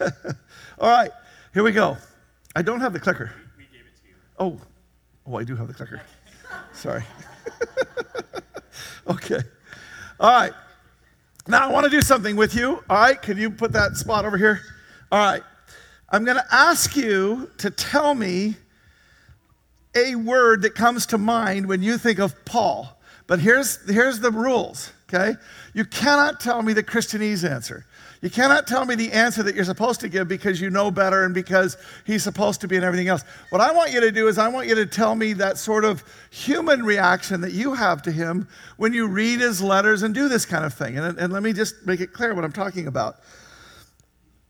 All right, here we go. I don't have the clicker. We gave it to you. Oh, oh, I do have the clicker. Sorry. okay. All right. Now I want to do something with you. All right, can you put that spot over here? All right. I'm going to ask you to tell me a word that comes to mind when you think of Paul. But here's, here's the rules, okay? You cannot tell me the Christianese answer. You cannot tell me the answer that you're supposed to give because you know better and because he's supposed to be and everything else. What I want you to do is I want you to tell me that sort of human reaction that you have to him when you read his letters and do this kind of thing. And, and let me just make it clear what I'm talking about.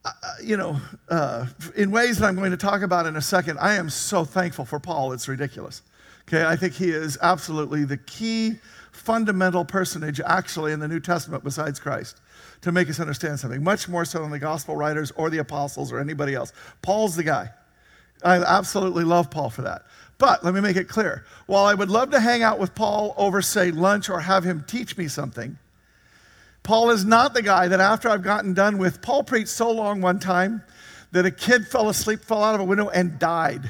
Uh, you know, uh, in ways that I'm going to talk about in a second, I am so thankful for Paul, it's ridiculous. Okay, I think he is absolutely the key fundamental personage actually in the New Testament besides Christ to make us understand something, much more so than the gospel writers or the apostles or anybody else. Paul's the guy. I absolutely love Paul for that. But let me make it clear while I would love to hang out with Paul over, say, lunch or have him teach me something, Paul is not the guy that after I've gotten done with, Paul preached so long one time that a kid fell asleep, fell out of a window, and died.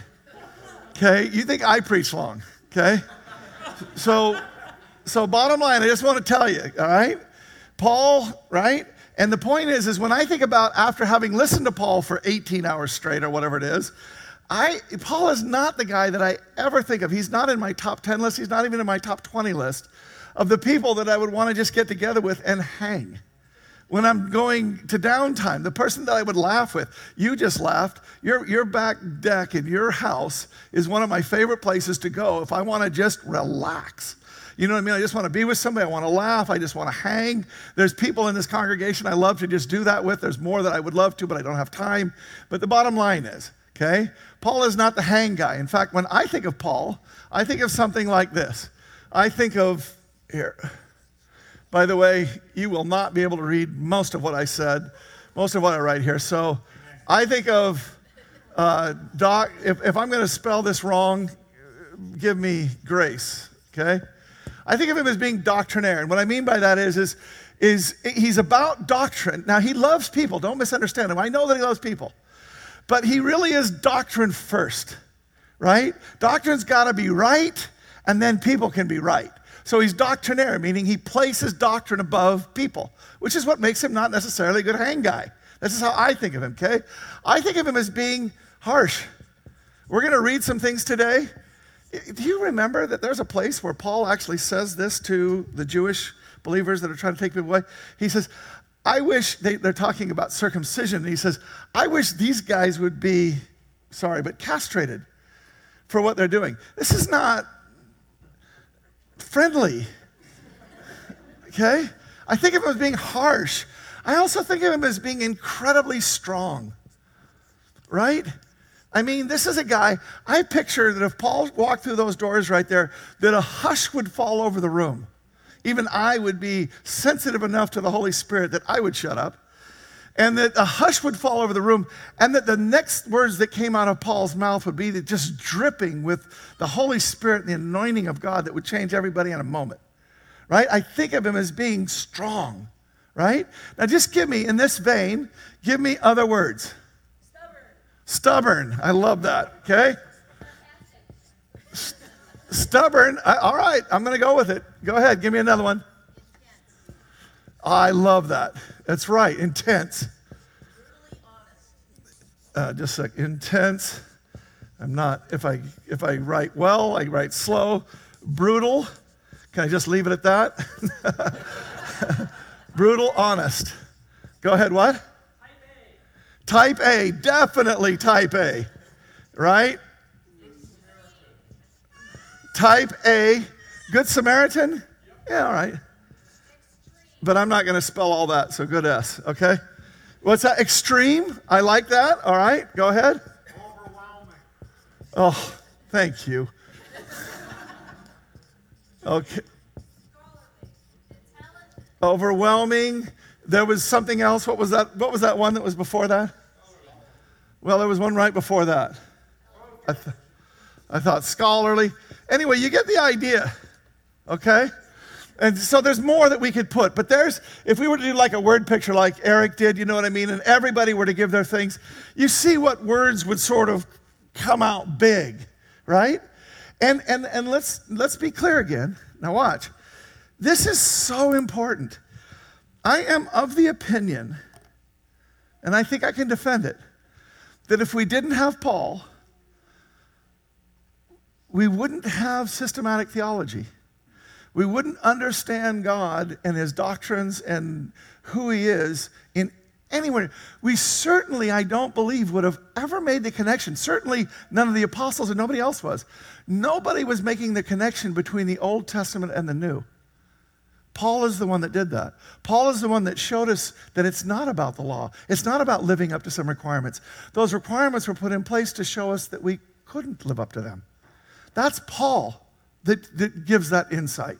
Okay? You think I preach long, okay? So, so bottom line, I just want to tell you, all right? Paul, right? And the point is, is when I think about after having listened to Paul for 18 hours straight or whatever it is, I, Paul is not the guy that I ever think of. He's not in my top 10 list. He's not even in my top 20 list of the people that I would want to just get together with and hang. When I'm going to downtime, the person that I would laugh with, you just laughed. Your, your back deck in your house is one of my favorite places to go if I want to just relax. You know what I mean? I just want to be with somebody. I want to laugh. I just want to hang. There's people in this congregation I love to just do that with. There's more that I would love to, but I don't have time. But the bottom line is, okay, Paul is not the hang guy. In fact, when I think of Paul, I think of something like this. I think of, here, by the way, you will not be able to read most of what I said, most of what I write here. So I think of, uh, doc, if, if I'm going to spell this wrong, give me grace, okay? I think of him as being doctrinaire. And what I mean by that is, is, is he's about doctrine. Now, he loves people. Don't misunderstand him. I know that he loves people. But he really is doctrine first, right? Doctrine's got to be right, and then people can be right. So he's doctrinaire, meaning he places doctrine above people, which is what makes him not necessarily a good hang guy. This is how I think of him, okay? I think of him as being harsh. We're going to read some things today do you remember that there's a place where Paul actually says this to the Jewish believers that are trying to take people away? He says, I wish, they, are talking about circumcision, and he says, I wish these guys would be, sorry, but castrated for what they're doing. This is not friendly. Okay? I think of him as being harsh. I also think of him as being incredibly strong, right? I mean, this is a guy, I picture that if Paul walked through those doors right there, that a hush would fall over the room. Even I would be sensitive enough to the Holy Spirit that I would shut up. And that a hush would fall over the room, and that the next words that came out of Paul's mouth would be just dripping with the Holy Spirit and the anointing of God that would change everybody in a moment. Right? I think of him as being strong. Right? Now, just give me, in this vein, give me other words. Stubborn. I love that. Okay? Stubborn. I, all right, I'm going to go with it. Go ahead, give me another one. I love that. That's right, intense. Uh, just a sec. Intense. I'm not. If I if I write well, I write slow. Brutal. Can I just leave it at that? Brutal, honest. Go ahead. What? Type A, definitely type A, right? Type A, Good Samaritan? Yeah, all right. But I'm not going to spell all that, so good S, okay? What's that? Extreme? I like that. All right, go ahead. Overwhelming. Oh, thank you. Okay. Overwhelming. There was something else. What was that? What was that one that was before that? Well, there was one right before that. I, th- I thought scholarly. Anyway, you get the idea, okay? And so there's more that we could put, but there's, if we were to do like a word picture like Eric did, you know what I mean, and everybody were to give their things, you see what words would sort of come out big, right? And, and, and let's, let's be clear again. Now, watch. This is so important. I am of the opinion, and I think I can defend it, that if we didn't have Paul, we wouldn't have systematic theology. We wouldn't understand God and his doctrines and who he is in anywhere. We certainly, I don't believe, would have ever made the connection. Certainly, none of the apostles and nobody else was. Nobody was making the connection between the Old Testament and the New. Paul is the one that did that. Paul is the one that showed us that it's not about the law. It's not about living up to some requirements. Those requirements were put in place to show us that we couldn't live up to them. That's Paul that, that gives that insight.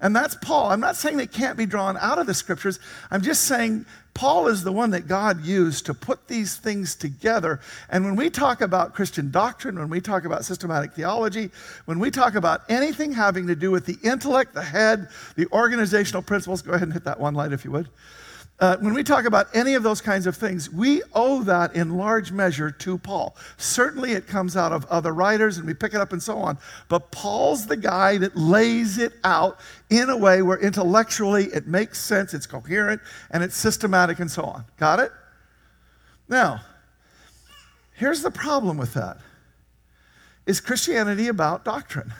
And that's Paul. I'm not saying they can't be drawn out of the scriptures. I'm just saying Paul is the one that God used to put these things together. And when we talk about Christian doctrine, when we talk about systematic theology, when we talk about anything having to do with the intellect, the head, the organizational principles, go ahead and hit that one light if you would. Uh, when we talk about any of those kinds of things, we owe that in large measure to Paul. Certainly, it comes out of other writers and we pick it up and so on. But Paul's the guy that lays it out in a way where intellectually it makes sense, it's coherent, and it's systematic and so on. Got it? Now, here's the problem with that Is Christianity about doctrine?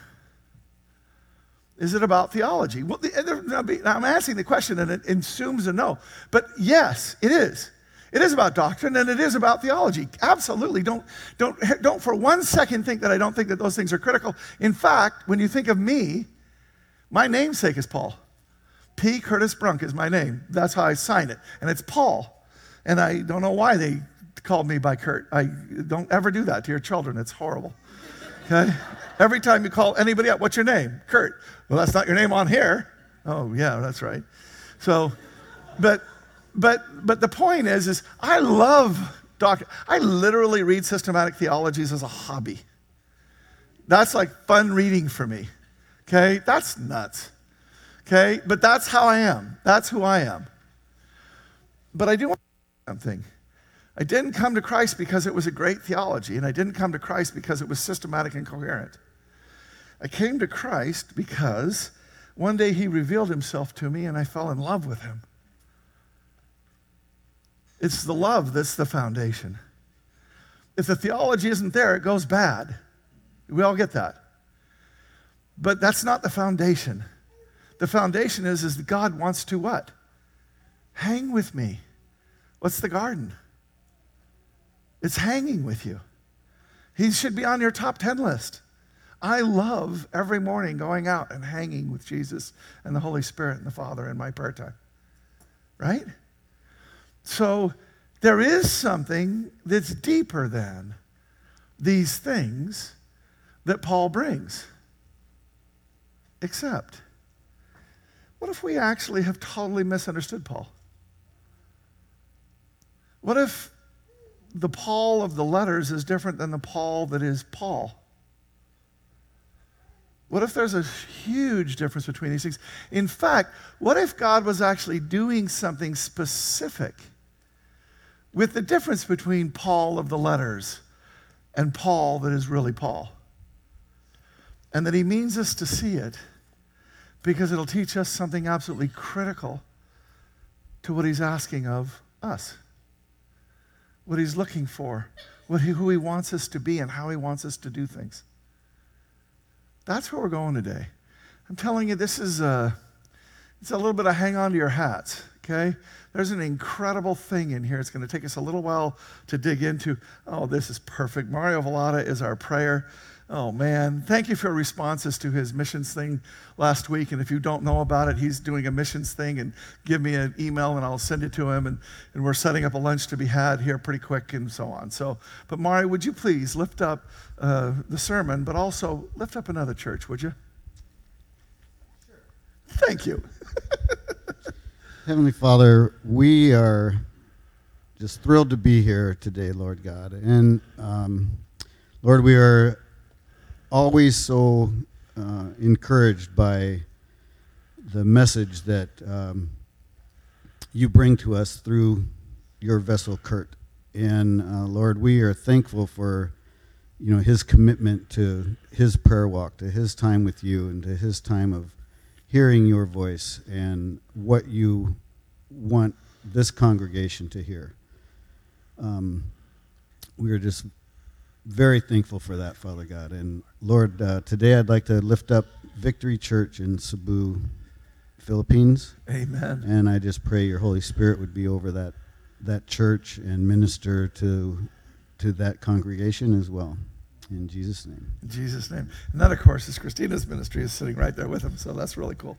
Is it about theology? Well, I'm asking the question and it assumes a no. But yes, it is. It is about doctrine and it is about theology. Absolutely. Don't, don't, don't for one second think that I don't think that those things are critical. In fact, when you think of me, my namesake is Paul. P. Curtis Brunk is my name. That's how I sign it. And it's Paul. And I don't know why they called me by Kurt. I don't ever do that to your children. It's horrible. Okay? Every time you call anybody up, what's your name? Kurt. Well, that's not your name on here. Oh, yeah, that's right. So, but, but, but the point is, is I love doctor. I literally read systematic theologies as a hobby. That's like fun reading for me. Okay? That's nuts. Okay? But that's how I am. That's who I am. But I do want something. I didn't come to Christ because it was a great theology, and I didn't come to Christ because it was systematic and coherent. I came to Christ because one day he revealed himself to me and I fell in love with him. It's the love that's the foundation. If the theology isn't there, it goes bad. We all get that. But that's not the foundation. The foundation is, is God wants to what? Hang with me. What's the garden? It's hanging with you. He should be on your top 10 list. I love every morning going out and hanging with Jesus and the Holy Spirit and the Father in my prayer time. Right? So there is something that's deeper than these things that Paul brings. Except, what if we actually have totally misunderstood Paul? What if the Paul of the letters is different than the Paul that is Paul? What if there's a huge difference between these things? In fact, what if God was actually doing something specific with the difference between Paul of the letters and Paul that is really Paul? And that he means us to see it because it'll teach us something absolutely critical to what he's asking of us what he's looking for, what he, who he wants us to be, and how he wants us to do things. That's where we're going today. I'm telling you, this is a, it's a little bit of hang on to your hats, okay? There's an incredible thing in here. It's going to take us a little while to dig into. Oh, this is perfect. Mario Vallada is our prayer. Oh, man. Thank you for your responses to his missions thing last week. And if you don't know about it, he's doing a missions thing. And give me an email and I'll send it to him. And, and we're setting up a lunch to be had here pretty quick and so on. So, but Mari, would you please lift up uh, the sermon, but also lift up another church, would you? Sure. Thank you. Heavenly Father, we are just thrilled to be here today, Lord God. And um, Lord, we are always so uh, encouraged by the message that um, you bring to us through your vessel, Kurt. And uh, Lord, we are thankful for you know his commitment to his prayer walk, to his time with you, and to his time of hearing your voice and what you want this congregation to hear. Um, we are just very thankful for that, Father God. And Lord, uh, today I'd like to lift up Victory Church in Cebu, Philippines. Amen. And I just pray your Holy Spirit would be over that that church and minister to to that congregation as well. In Jesus' name. In Jesus' name. And that, of course, is Christina's ministry is sitting right there with him. So that's really cool.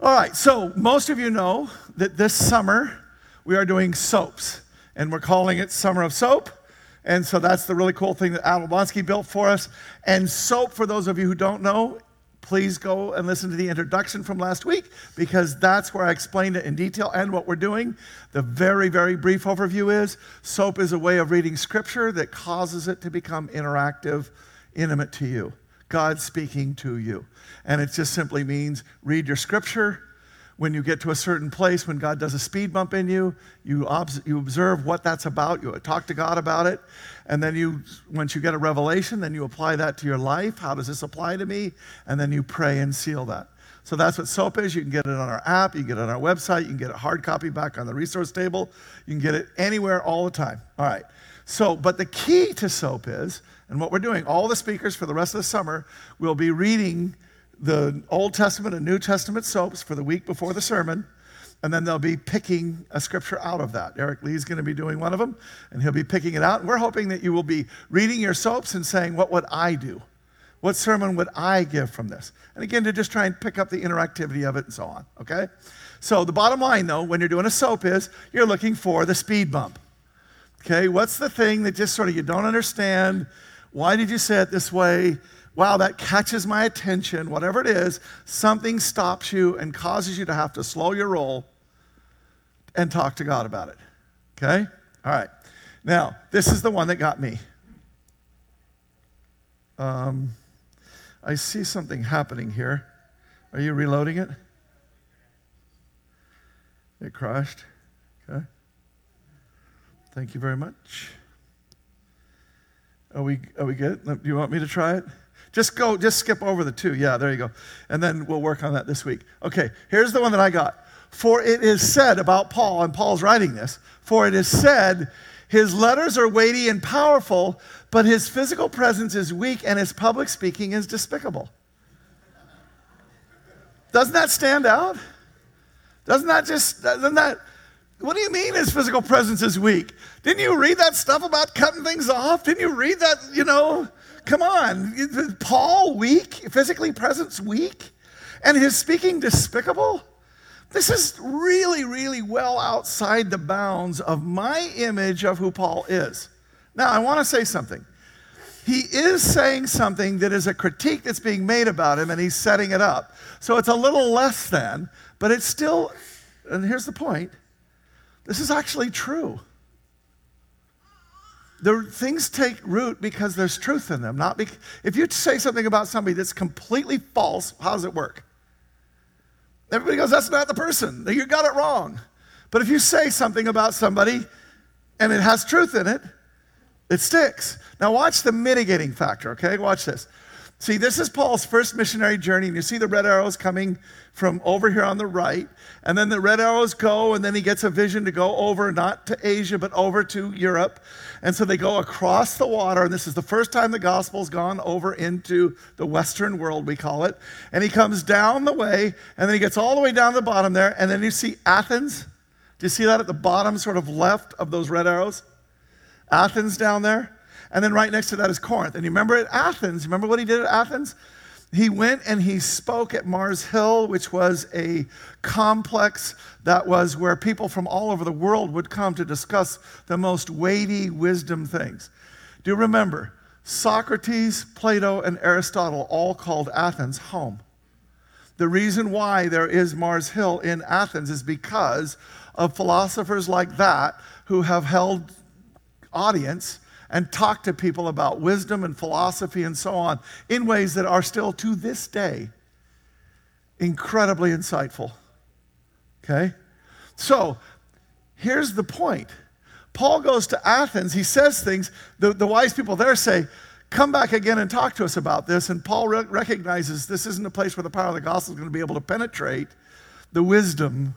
All right. So most of you know that this summer we are doing soaps, and we're calling it Summer of Soap. And so that's the really cool thing that Al Blonsky built for us. And soap, for those of you who don't know, please go and listen to the introduction from last week because that's where I explained it in detail and what we're doing. The very, very brief overview is SOAP is a way of reading scripture that causes it to become interactive, intimate to you. God speaking to you. And it just simply means read your scripture, when you get to a certain place, when God does a speed bump in you, you, obs- you observe what that's about. You talk to God about it. And then you, once you get a revelation, then you apply that to your life. How does this apply to me? And then you pray and seal that. So that's what SOAP is. You can get it on our app, you can get it on our website, you can get a hard copy back on the resource table. You can get it anywhere all the time. All right. So, but the key to SOAP is, and what we're doing, all the speakers for the rest of the summer will be reading the Old Testament and New Testament soaps for the week before the sermon, and then they'll be picking a scripture out of that. Eric Lee's going to be doing one of them, and he'll be picking it out. And we're hoping that you will be reading your soaps and saying, What would I do? What sermon would I give from this? And again, to just try and pick up the interactivity of it and so on, okay? So the bottom line, though, when you're doing a soap is you're looking for the speed bump. Okay, what's the thing that just sort of you don't understand? Why did you say it this way? Wow, that catches my attention, whatever it is, something stops you and causes you to have to slow your roll and talk to God about it. Okay? All right. Now, this is the one that got me. Um, I see something happening here. Are you reloading it? It crashed. Okay. Thank you very much. Are we, are we good? Do you want me to try it? Just go, just skip over the two. Yeah, there you go. And then we'll work on that this week. Okay, here's the one that I got. For it is said about Paul, and Paul's writing this, for it is said, his letters are weighty and powerful, but his physical presence is weak and his public speaking is despicable. Doesn't that stand out? Doesn't that just, doesn't that, what do you mean his physical presence is weak? Didn't you read that stuff about cutting things off? Didn't you read that, you know? Come on. Paul weak, physically presence weak, and his speaking despicable? This is really, really well outside the bounds of my image of who Paul is. Now, I want to say something. He is saying something that is a critique that's being made about him, and he's setting it up. So it's a little less than, but it's still, and here's the point this is actually true the things take root because there's truth in them. Not if you say something about somebody that's completely false, how does it work? Everybody goes, "That's not the person. You got it wrong." But if you say something about somebody and it has truth in it, it sticks. Now watch the mitigating factor. Okay, watch this. See, this is Paul's first missionary journey, and you see the red arrows coming from over here on the right. And then the red arrows go, and then he gets a vision to go over, not to Asia, but over to Europe. And so they go across the water, and this is the first time the gospel's gone over into the Western world, we call it. And he comes down the way, and then he gets all the way down to the bottom there, and then you see Athens. Do you see that at the bottom, sort of left of those red arrows? Athens down there. And then right next to that is Corinth. And you remember at Athens, remember what he did at Athens? He went and he spoke at Mars Hill, which was a complex that was where people from all over the world would come to discuss the most weighty wisdom things. Do you remember? Socrates, Plato, and Aristotle all called Athens home. The reason why there is Mars Hill in Athens is because of philosophers like that who have held audience and talk to people about wisdom and philosophy and so on in ways that are still to this day incredibly insightful. Okay? So, here's the point. Paul goes to Athens, he says things, the, the wise people there say, Come back again and talk to us about this. And Paul re- recognizes this isn't a place where the power of the gospel is going to be able to penetrate the wisdom,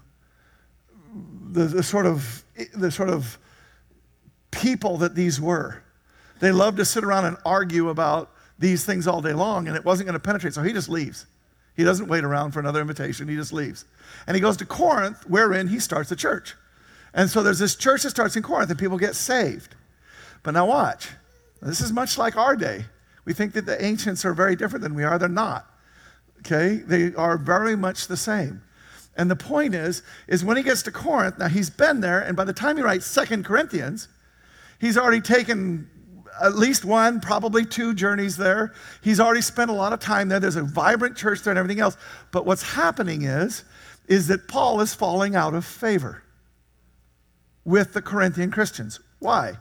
the, the, sort of, the sort of people that these were. They loved to sit around and argue about these things all day long, and it wasn't going to penetrate. So he just leaves. He doesn't wait around for another invitation, he just leaves. And he goes to Corinth, wherein he starts a church. And so there's this church that starts in Corinth, and people get saved. But now watch. This is much like our day. We think that the ancients are very different than we are. They're not. Okay? They are very much the same. And the point is, is when he gets to Corinth, now he's been there, and by the time he writes Second Corinthians, he's already taken at least one, probably two journeys there. He's already spent a lot of time there. There's a vibrant church there and everything else. But what's happening is, is that Paul is falling out of favor with the Corinthian Christians. Why?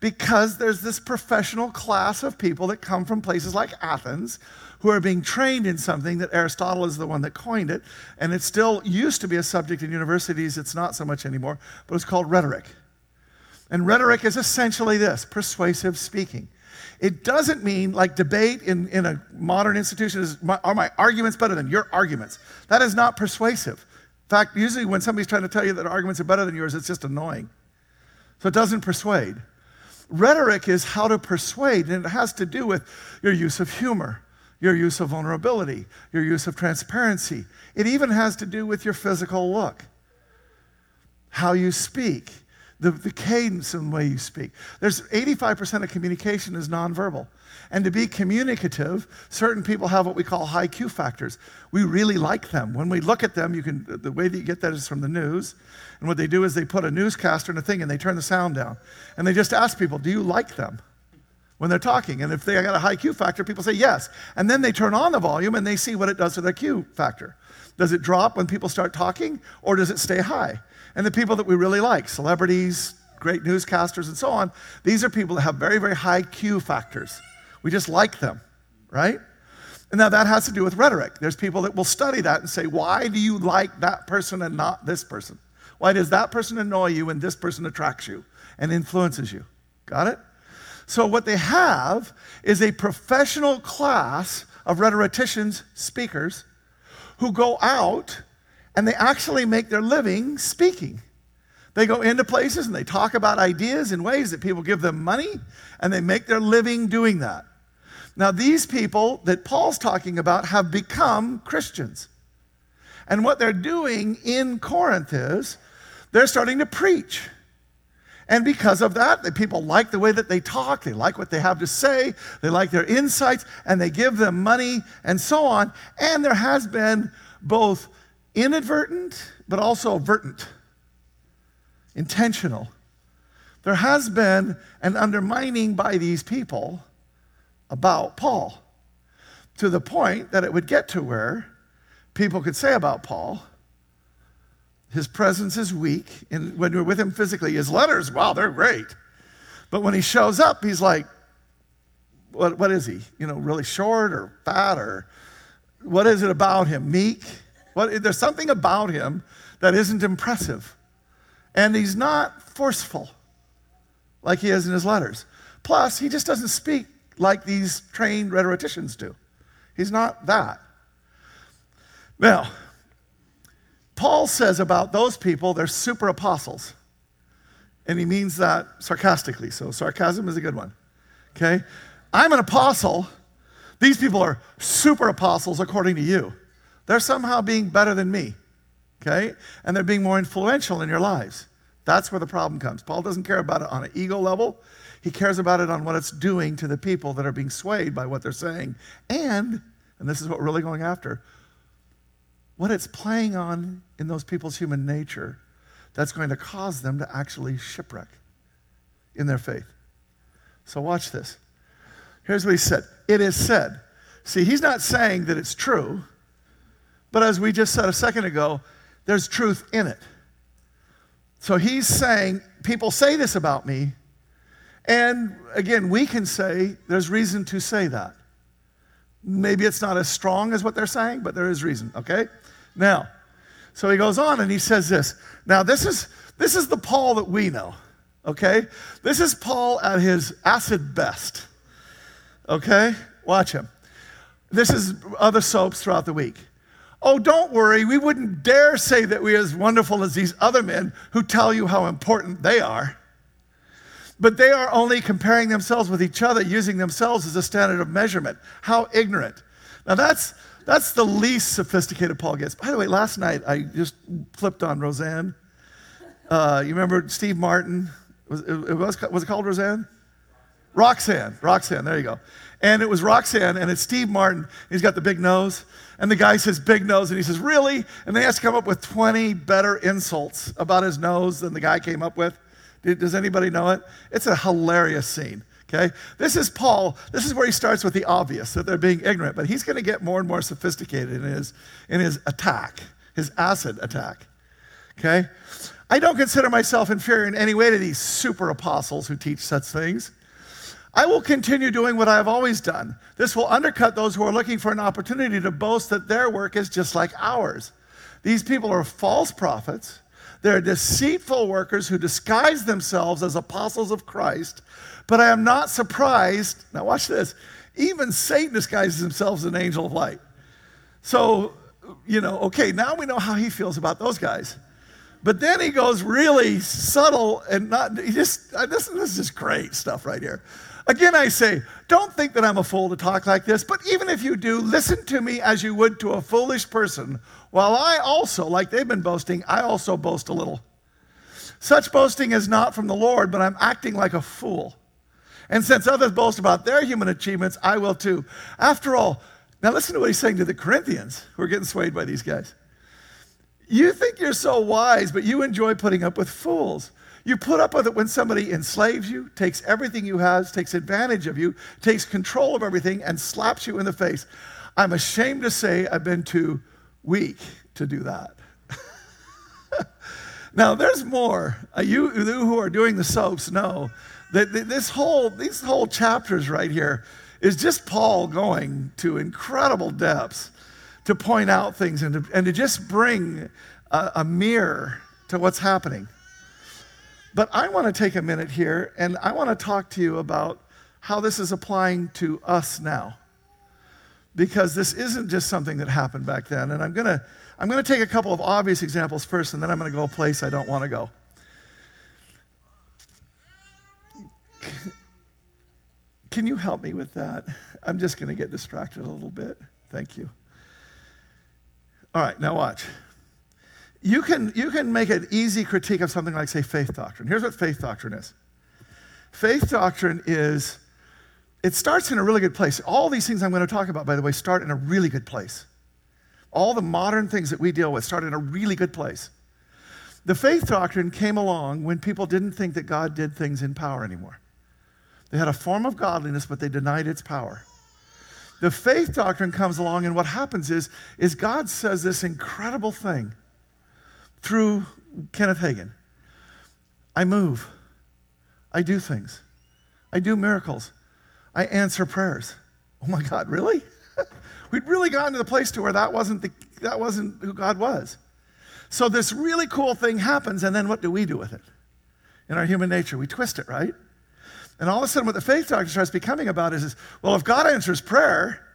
because there's this professional class of people that come from places like Athens who are being trained in something that Aristotle is the one that coined it. And it still used to be a subject in universities, it's not so much anymore, but it's called rhetoric. And rhetoric is essentially this persuasive speaking. It doesn't mean like debate in, in a modern institution is my, are my arguments better than your arguments. That is not persuasive. In fact, usually when somebody's trying to tell you that arguments are better than yours, it's just annoying. So it doesn't persuade. Rhetoric is how to persuade, and it has to do with your use of humor, your use of vulnerability, your use of transparency. It even has to do with your physical look, how you speak, the, the cadence and the way you speak. There's 85% of communication is nonverbal. And to be communicative, certain people have what we call high Q factors. We really like them. When we look at them, you can the way that you get that is from the news. And what they do is they put a newscaster in a thing and they turn the sound down. And they just ask people, do you like them? When they're talking. And if they got a high Q factor, people say yes. And then they turn on the volume and they see what it does to their Q factor. Does it drop when people start talking or does it stay high? And the people that we really like, celebrities, great newscasters, and so on, these are people that have very, very high Q factors. We just like them, right? And now that has to do with rhetoric. There's people that will study that and say, why do you like that person and not this person? Why does that person annoy you and this person attracts you and influences you? Got it? So, what they have is a professional class of rhetoricians, speakers, who go out and they actually make their living speaking. They go into places and they talk about ideas in ways that people give them money and they make their living doing that. Now, these people that Paul's talking about have become Christians. And what they're doing in Corinth is they're starting to preach. And because of that, the people like the way that they talk, they like what they have to say, they like their insights, and they give them money and so on. And there has been both inadvertent, but also vertent, intentional. There has been an undermining by these people about Paul to the point that it would get to where people could say about Paul, his presence is weak. And when we're with him physically, his letters, wow, they're great. But when he shows up, he's like, what, what is he? You know, really short or fat or what is it about him? Meek? What, there's something about him that isn't impressive. And he's not forceful like he is in his letters. Plus, he just doesn't speak like these trained rhetoricians do. He's not that. Now, Paul says about those people, they're super apostles. And he means that sarcastically. So sarcasm is a good one. Okay? I'm an apostle. These people are super apostles according to you. They're somehow being better than me. Okay? And they're being more influential in your lives. That's where the problem comes. Paul doesn't care about it on an ego level. He cares about it on what it's doing to the people that are being swayed by what they're saying. And, and this is what we're really going after, what it's playing on in those people's human nature that's going to cause them to actually shipwreck in their faith. So, watch this. Here's what he said It is said. See, he's not saying that it's true, but as we just said a second ago, there's truth in it. So he's saying, people say this about me, and again, we can say there's reason to say that. Maybe it's not as strong as what they're saying, but there is reason, okay? Now, so he goes on and he says this. Now, this is this is the Paul that we know, okay? This is Paul at his acid best. Okay? Watch him. This is other soaps throughout the week. Oh, don't worry, we wouldn't dare say that we're as wonderful as these other men who tell you how important they are. But they are only comparing themselves with each other, using themselves as a standard of measurement. How ignorant. Now, that's, that's the least sophisticated Paul gets. By the way, last night I just flipped on Roseanne. Uh, you remember Steve Martin? Was it, was, was it called Roseanne? Roxanne. Roxanne, there you go. And it was Roxanne, and it's Steve Martin. He's got the big nose. And the guy says, big nose. And he says, really? And they has to come up with 20 better insults about his nose than the guy came up with. Does anybody know it? It's a hilarious scene. Okay? This is Paul. This is where he starts with the obvious, that they're being ignorant, but he's going to get more and more sophisticated in his, in his attack, his acid attack. Okay? I don't consider myself inferior in any way to these super apostles who teach such things. I will continue doing what I have always done. This will undercut those who are looking for an opportunity to boast that their work is just like ours. These people are false prophets. They're deceitful workers who disguise themselves as apostles of Christ. But I am not surprised. Now, watch this. Even Satan disguises himself as an angel of light. So, you know, okay, now we know how he feels about those guys. But then he goes really subtle and not, he just, uh, this, this is just great stuff right here. Again, I say, don't think that I'm a fool to talk like this, but even if you do, listen to me as you would to a foolish person, while I also, like they've been boasting, I also boast a little. Such boasting is not from the Lord, but I'm acting like a fool. And since others boast about their human achievements, I will too. After all, now listen to what he's saying to the Corinthians who are getting swayed by these guys. You think you're so wise, but you enjoy putting up with fools. You put up with it when somebody enslaves you, takes everything you have, takes advantage of you, takes control of everything, and slaps you in the face. I'm ashamed to say I've been too weak to do that. now, there's more. Uh, you who are doing the soaps know that this whole, these whole chapters right here is just Paul going to incredible depths to point out things and to, and to just bring a, a mirror to what's happening. But I want to take a minute here and I want to talk to you about how this is applying to us now. Because this isn't just something that happened back then. And I'm going to I'm going to take a couple of obvious examples first, and then I'm going to go a place I don't want to go. Can you help me with that? I'm just going to get distracted a little bit. Thank you. All right, now watch you can, you can make an easy critique of something like, say, faith doctrine. Here's what faith doctrine is faith doctrine is, it starts in a really good place. All these things I'm going to talk about, by the way, start in a really good place. All the modern things that we deal with start in a really good place. The faith doctrine came along when people didn't think that God did things in power anymore. They had a form of godliness, but they denied its power. The faith doctrine comes along, and what happens is, is God says this incredible thing through Kenneth Hagin. I move. I do things. I do miracles. I answer prayers. Oh my God, really? We'd really gotten to the place to where that wasn't, the, that wasn't who God was. So this really cool thing happens, and then what do we do with it? In our human nature, we twist it, right? And all of a sudden, what the faith doctrine starts becoming about is, is well, if God answers prayer,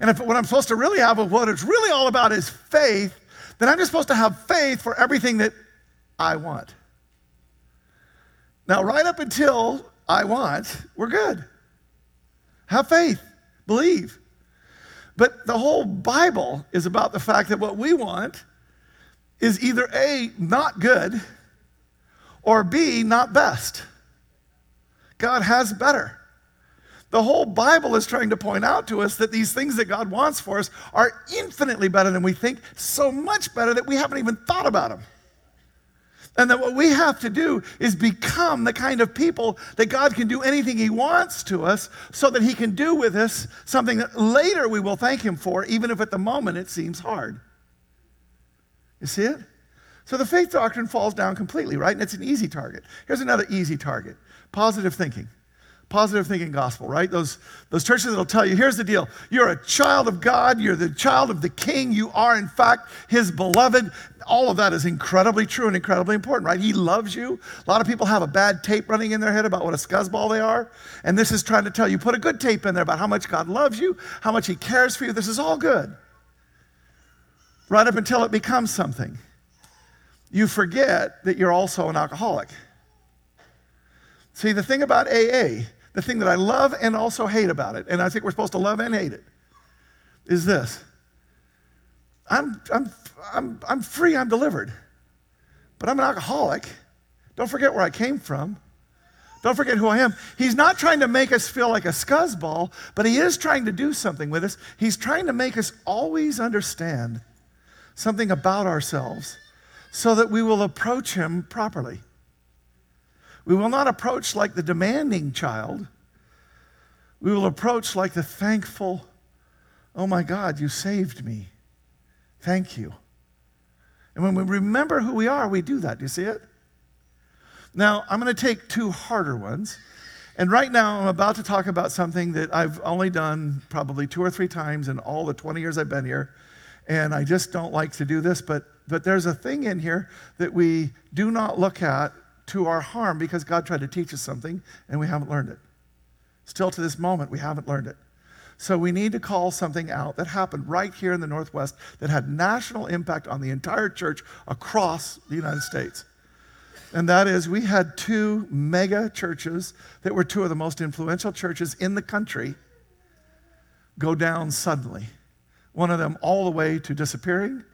and if what I'm supposed to really have, what it's really all about is faith, then I'm just supposed to have faith for everything that I want. Now, right up until I want, we're good. Have faith, believe. But the whole Bible is about the fact that what we want is either A, not good, or B, not best. God has better. The whole Bible is trying to point out to us that these things that God wants for us are infinitely better than we think, so much better that we haven't even thought about them. And that what we have to do is become the kind of people that God can do anything He wants to us so that He can do with us something that later we will thank Him for, even if at the moment it seems hard. You see it? So the faith doctrine falls down completely, right? And it's an easy target. Here's another easy target positive thinking. Positive thinking gospel, right? Those, those churches that'll tell you, here's the deal. You're a child of God. You're the child of the king. You are, in fact, his beloved. All of that is incredibly true and incredibly important, right? He loves you. A lot of people have a bad tape running in their head about what a scuzzball they are. And this is trying to tell you, put a good tape in there about how much God loves you, how much he cares for you. This is all good. Right up until it becomes something. You forget that you're also an alcoholic. See, the thing about AA, the thing that I love and also hate about it, and I think we're supposed to love and hate it, is this. I'm, I'm, I'm, I'm free, I'm delivered. But I'm an alcoholic. Don't forget where I came from. Don't forget who I am. He's not trying to make us feel like a scuzzball, but he is trying to do something with us. He's trying to make us always understand something about ourselves so that we will approach him properly. We will not approach like the demanding child. We will approach like the thankful, oh my God, you saved me. Thank you. And when we remember who we are, we do that. Do you see it? Now, I'm going to take two harder ones. And right now, I'm about to talk about something that I've only done probably two or three times in all the 20 years I've been here. And I just don't like to do this, but, but there's a thing in here that we do not look at to our harm because God tried to teach us something and we haven't learned it. Still to this moment, we haven't learned it. So we need to call something out that happened right here in the Northwest that had national impact on the entire church across the United States. And that is, we had two mega churches that were two of the most influential churches in the country go down suddenly. One of them all the way to disappearing,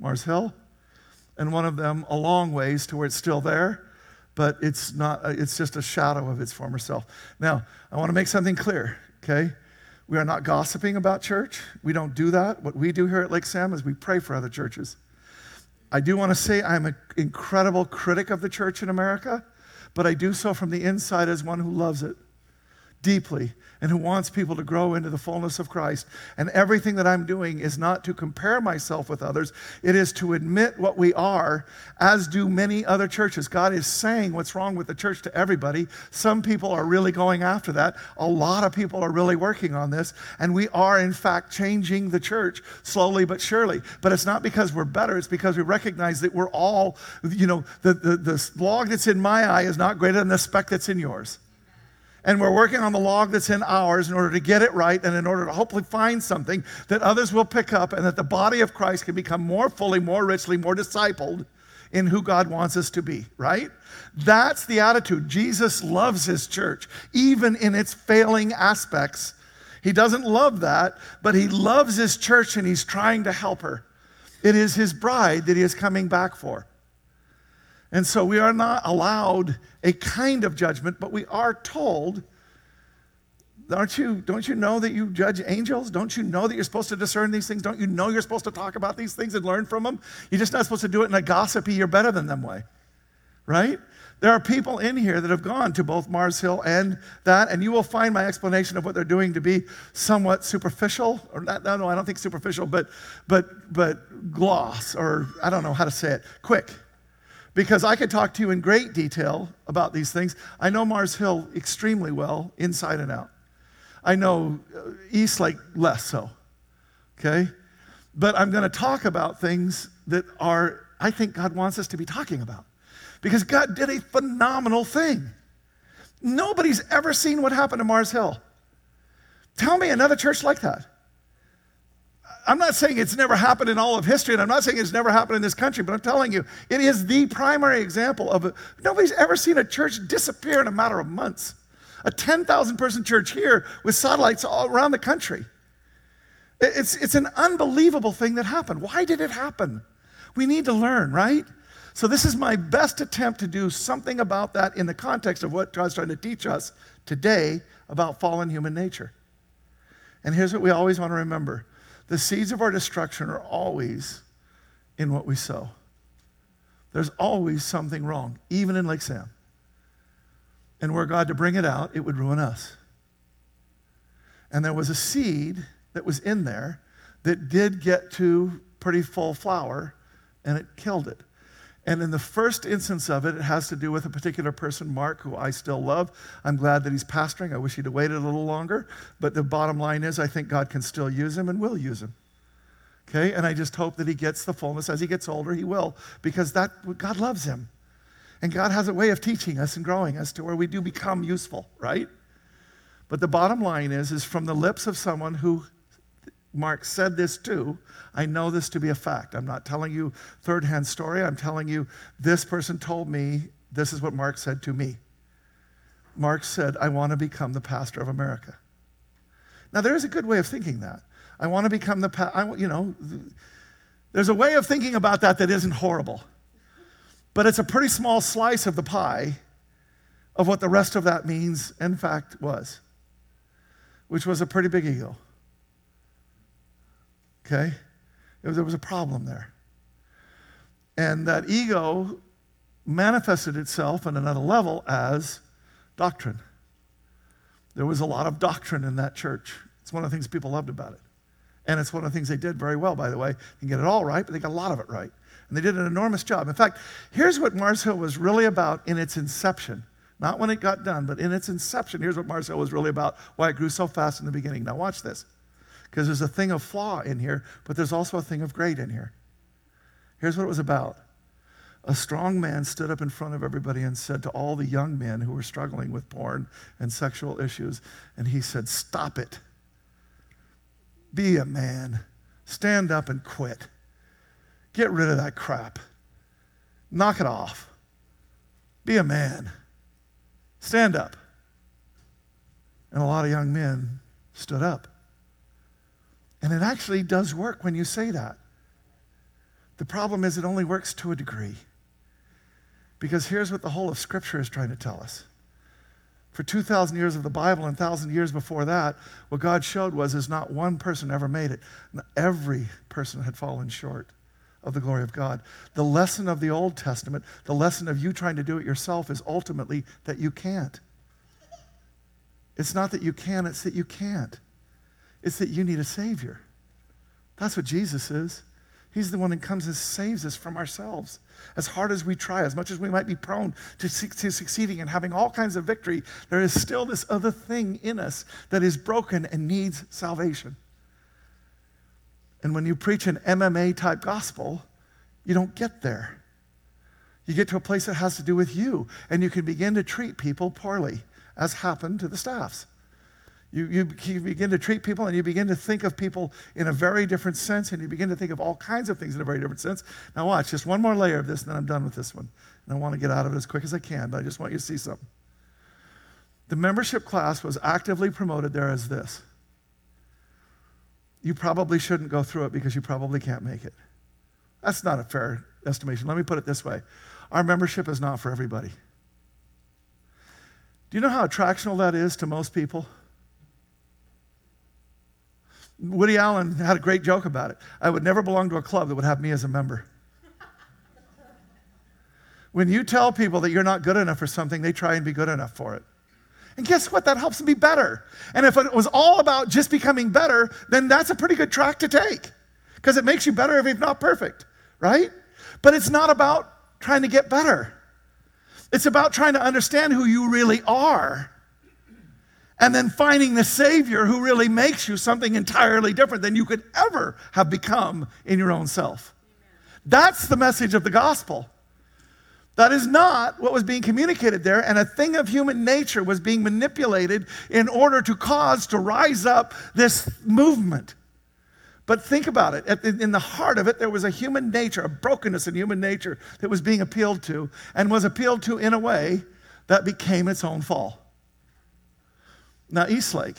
Mars Hill, and one of them a long ways to where it's still there, but it's not, uh, it's just a shadow of its former self. Now, I want to make something clear, okay? We are not gossiping about church. We don't do that. What we do here at Lake Sam is we pray for other churches. I do want to say I'm an incredible critic of the church in America, but I do so from the inside as one who loves it deeply and who wants people to grow into the fullness of Christ. And everything that I'm doing is not to compare myself with others, it is to admit what we are, as do many other churches. God is saying what's wrong with the church to everybody. Some people are really going after that. A lot of people are really working on this. And we are, in fact, changing the church slowly but surely. But it's not because we're better, it's because we recognize that we're all, you know, the, the, the log that's in my eye is not greater than the speck that's in yours and we're working on the log that's in ours in order to get it right and in order to hopefully find something that others will pick up and that the body of Christ can become more fully, more richly, more discipled in who God wants us to be, right? That's the attitude. Jesus loves his church, even in its failing aspects. He doesn't love that, but he loves his church and he's trying to help her. It is his bride that he is coming back for. And so we are not allowed a kind of judgment, but we are told, aren't you, don't you know that you judge angels? Don't you know that you're supposed to discern these things? Don't you know you're supposed to talk about these things and learn from them? You're just not supposed to do it in a gossipy, you're better than them way, right? There are people in here that have gone to both Mars Hill and that, and you will find my explanation of what they're doing to be somewhat superficial, or not, no, no, I don't think superficial, but, but, but gloss, or I don't know how to say it, quick because I could talk to you in great detail about these things. I know Mars Hill extremely well, inside and out. I know uh, Eastlake less so, okay? But I'm going to talk about things that are, I think God wants us to be talking about. Because God did a phenomenal thing. Nobody's ever seen what happened to Mars Hill. Tell me another church like that. I'm not saying it's never happened in all of history, and I'm not saying it's never happened in this country, but I'm telling you, it is the primary example of it. Nobody's ever seen a church disappear in a matter of months. A 10,000 person church here with satellites all around the country. It's, it's an unbelievable thing that happened. Why did it happen? We need to learn, right? So, this is my best attempt to do something about that in the context of what God's trying to teach us today about fallen human nature. And here's what we always want to remember the seeds of our destruction are always in what we sow. There's always something wrong, even in Lake Sam. And were God to bring it out, it would ruin us. And there was a seed that was in there that did get to pretty full flower, and it killed it. And in the first instance of it, it has to do with a particular person, Mark, who I still love. I'm glad that he's pastoring. I wish he'd have waited a little longer. But the bottom line is, I think God can still use him and will use him. Okay? And I just hope that he gets the fullness. As he gets older, he will, because that God loves him. And God has a way of teaching us and growing us to where we do become useful, right? But the bottom line is, is from the lips of someone who Mark said this too. I know this to be a fact. I'm not telling you third hand story. I'm telling you this person told me this is what Mark said to me. Mark said, I want to become the pastor of America. Now, there is a good way of thinking that. I want to become the, pa- I, you know, there's a way of thinking about that that isn't horrible. But it's a pretty small slice of the pie of what the rest of that means, in fact, was, which was a pretty big ego. Okay? Was, there was a problem there. And that ego manifested itself on another level as doctrine. There was a lot of doctrine in that church. It's one of the things people loved about it. And it's one of the things they did very well, by the way. Can get it all right, but they got a lot of it right. And they did an enormous job. In fact, here's what Mars Hill was really about in its inception. Not when it got done, but in its inception. Here's what Mars Hill was really about, why it grew so fast in the beginning. Now, watch this because there's a thing of flaw in here, but there's also a thing of great in here. Here's what it was about a strong man stood up in front of everybody and said to all the young men who were struggling with porn and sexual issues, and he said, Stop it. Be a man. Stand up and quit. Get rid of that crap. Knock it off. Be a man. Stand up. And a lot of young men stood up. And it actually does work when you say that. The problem is, it only works to a degree. Because here's what the whole of Scripture is trying to tell us. For 2,000 years of the Bible and 1,000 years before that, what God showed was is not one person ever made it. Every person had fallen short of the glory of God. The lesson of the Old Testament, the lesson of you trying to do it yourself, is ultimately that you can't. It's not that you can, it's that you can't. It's that you need a Savior. That's what Jesus is. He's the one that comes and saves us from ourselves. As hard as we try, as much as we might be prone to, to succeeding and having all kinds of victory, there is still this other thing in us that is broken and needs salvation. And when you preach an MMA type gospel, you don't get there. You get to a place that has to do with you, and you can begin to treat people poorly, as happened to the staffs. You, you, you, begin to treat people and you begin to think of people in a very different sense and you begin to think of all kinds of things in a very different sense. Now, watch, just one more layer of this and then I'm done with this one. And I want to get out of it as quick as I can, but I just want you to see something. The membership class was actively promoted there as this you probably shouldn't go through it because you probably can't make it. That's not a fair estimation. Let me put it this way our membership is not for everybody. Do you know how attractional that is to most people? Woody Allen had a great joke about it. I would never belong to a club that would have me as a member. When you tell people that you're not good enough for something, they try and be good enough for it. And guess what? That helps them be better. And if it was all about just becoming better, then that's a pretty good track to take because it makes you better if you're not perfect, right? But it's not about trying to get better, it's about trying to understand who you really are and then finding the Savior who really makes you something entirely different than you could ever have become in your own self. That's the message of the gospel. That is not what was being communicated there, and a thing of human nature was being manipulated in order to cause to rise up this movement. But think about it. In the heart of it, there was a human nature, a brokenness in human nature that was being appealed to, and was appealed to in a way that became its own fall. Now, Eastlake,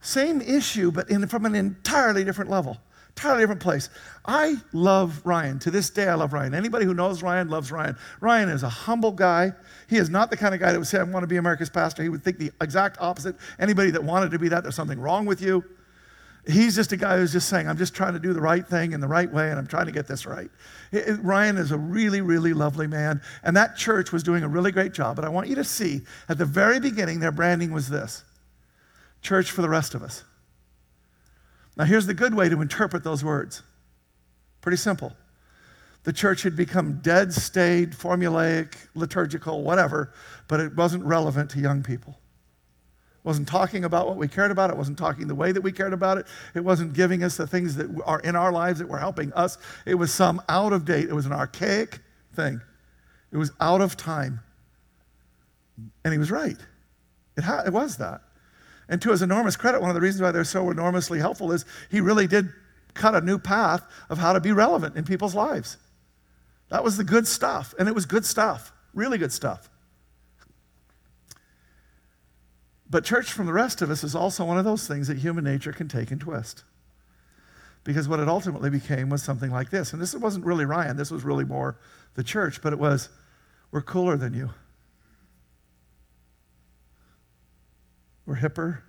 same issue, but in, from an entirely different level, entirely different place. I love Ryan. To this day, I love Ryan. Anybody who knows Ryan loves Ryan. Ryan is a humble guy. He is not the kind of guy that would say, I want to be America's pastor. He would think the exact opposite. Anybody that wanted to be that, there's something wrong with you. He's just a guy who's just saying, I'm just trying to do the right thing in the right way, and I'm trying to get this right. It, it, Ryan is a really, really lovely man, and that church was doing a really great job. But I want you to see at the very beginning, their branding was this church for the rest of us. Now, here's the good way to interpret those words pretty simple. The church had become dead, staid, formulaic, liturgical, whatever, but it wasn't relevant to young people. Wasn't talking about what we cared about. It wasn't talking the way that we cared about it. It wasn't giving us the things that are in our lives that were helping us. It was some out of date, it was an archaic thing. It was out of time. And he was right. It, ha- it was that. And to his enormous credit, one of the reasons why they're so enormously helpful is he really did cut a new path of how to be relevant in people's lives. That was the good stuff. And it was good stuff, really good stuff. But church from the rest of us is also one of those things that human nature can take and twist. Because what it ultimately became was something like this. And this wasn't really Ryan, this was really more the church, but it was we're cooler than you. We're hipper.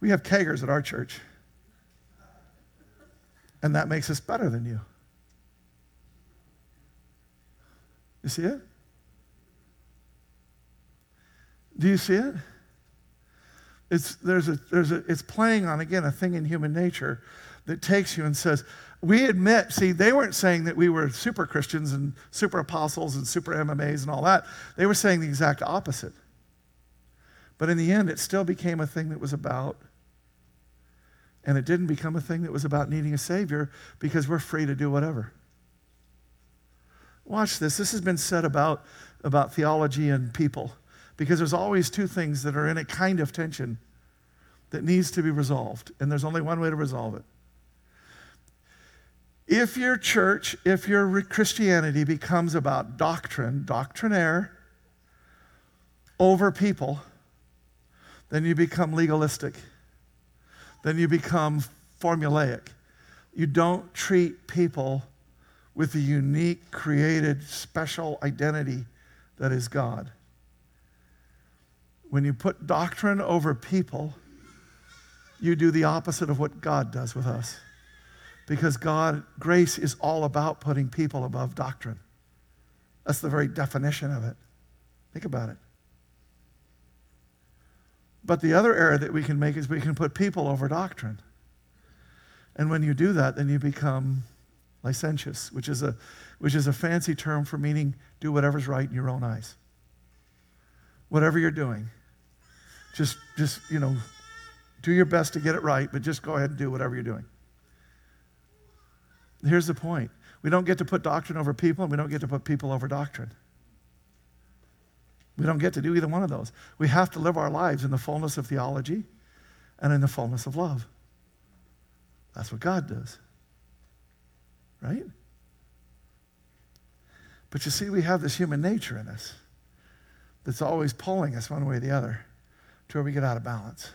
We have keggers at our church. And that makes us better than you. You see it? Do you see it? It's, there's a, there's a, it's playing on, again, a thing in human nature that takes you and says, we admit, see, they weren't saying that we were super Christians and super apostles and super MMAs and all that. They were saying the exact opposite. But in the end, it still became a thing that was about, and it didn't become a thing that was about needing a Savior because we're free to do whatever. Watch this. This has been said about, about theology and people because there's always two things that are in a kind of tension that needs to be resolved, and there's only one way to resolve it. If your church, if your Christianity becomes about doctrine, doctrinaire, over people, then you become legalistic. Then you become formulaic. You don't treat people with the unique, created, special identity that is God. When you put doctrine over people, you do the opposite of what God does with us. Because God, grace is all about putting people above doctrine. That's the very definition of it. Think about it. But the other error that we can make is we can put people over doctrine. And when you do that, then you become licentious, which is a, which is a fancy term for meaning do whatever's right in your own eyes. Whatever you're doing, just, just you know, do your best to get it right, but just go ahead and do whatever you're doing. Here's the point we don't get to put doctrine over people, and we don't get to put people over doctrine. We don't get to do either one of those. We have to live our lives in the fullness of theology and in the fullness of love. That's what God does. Right? But you see, we have this human nature in us that's always pulling us one way or the other to where we get out of balance.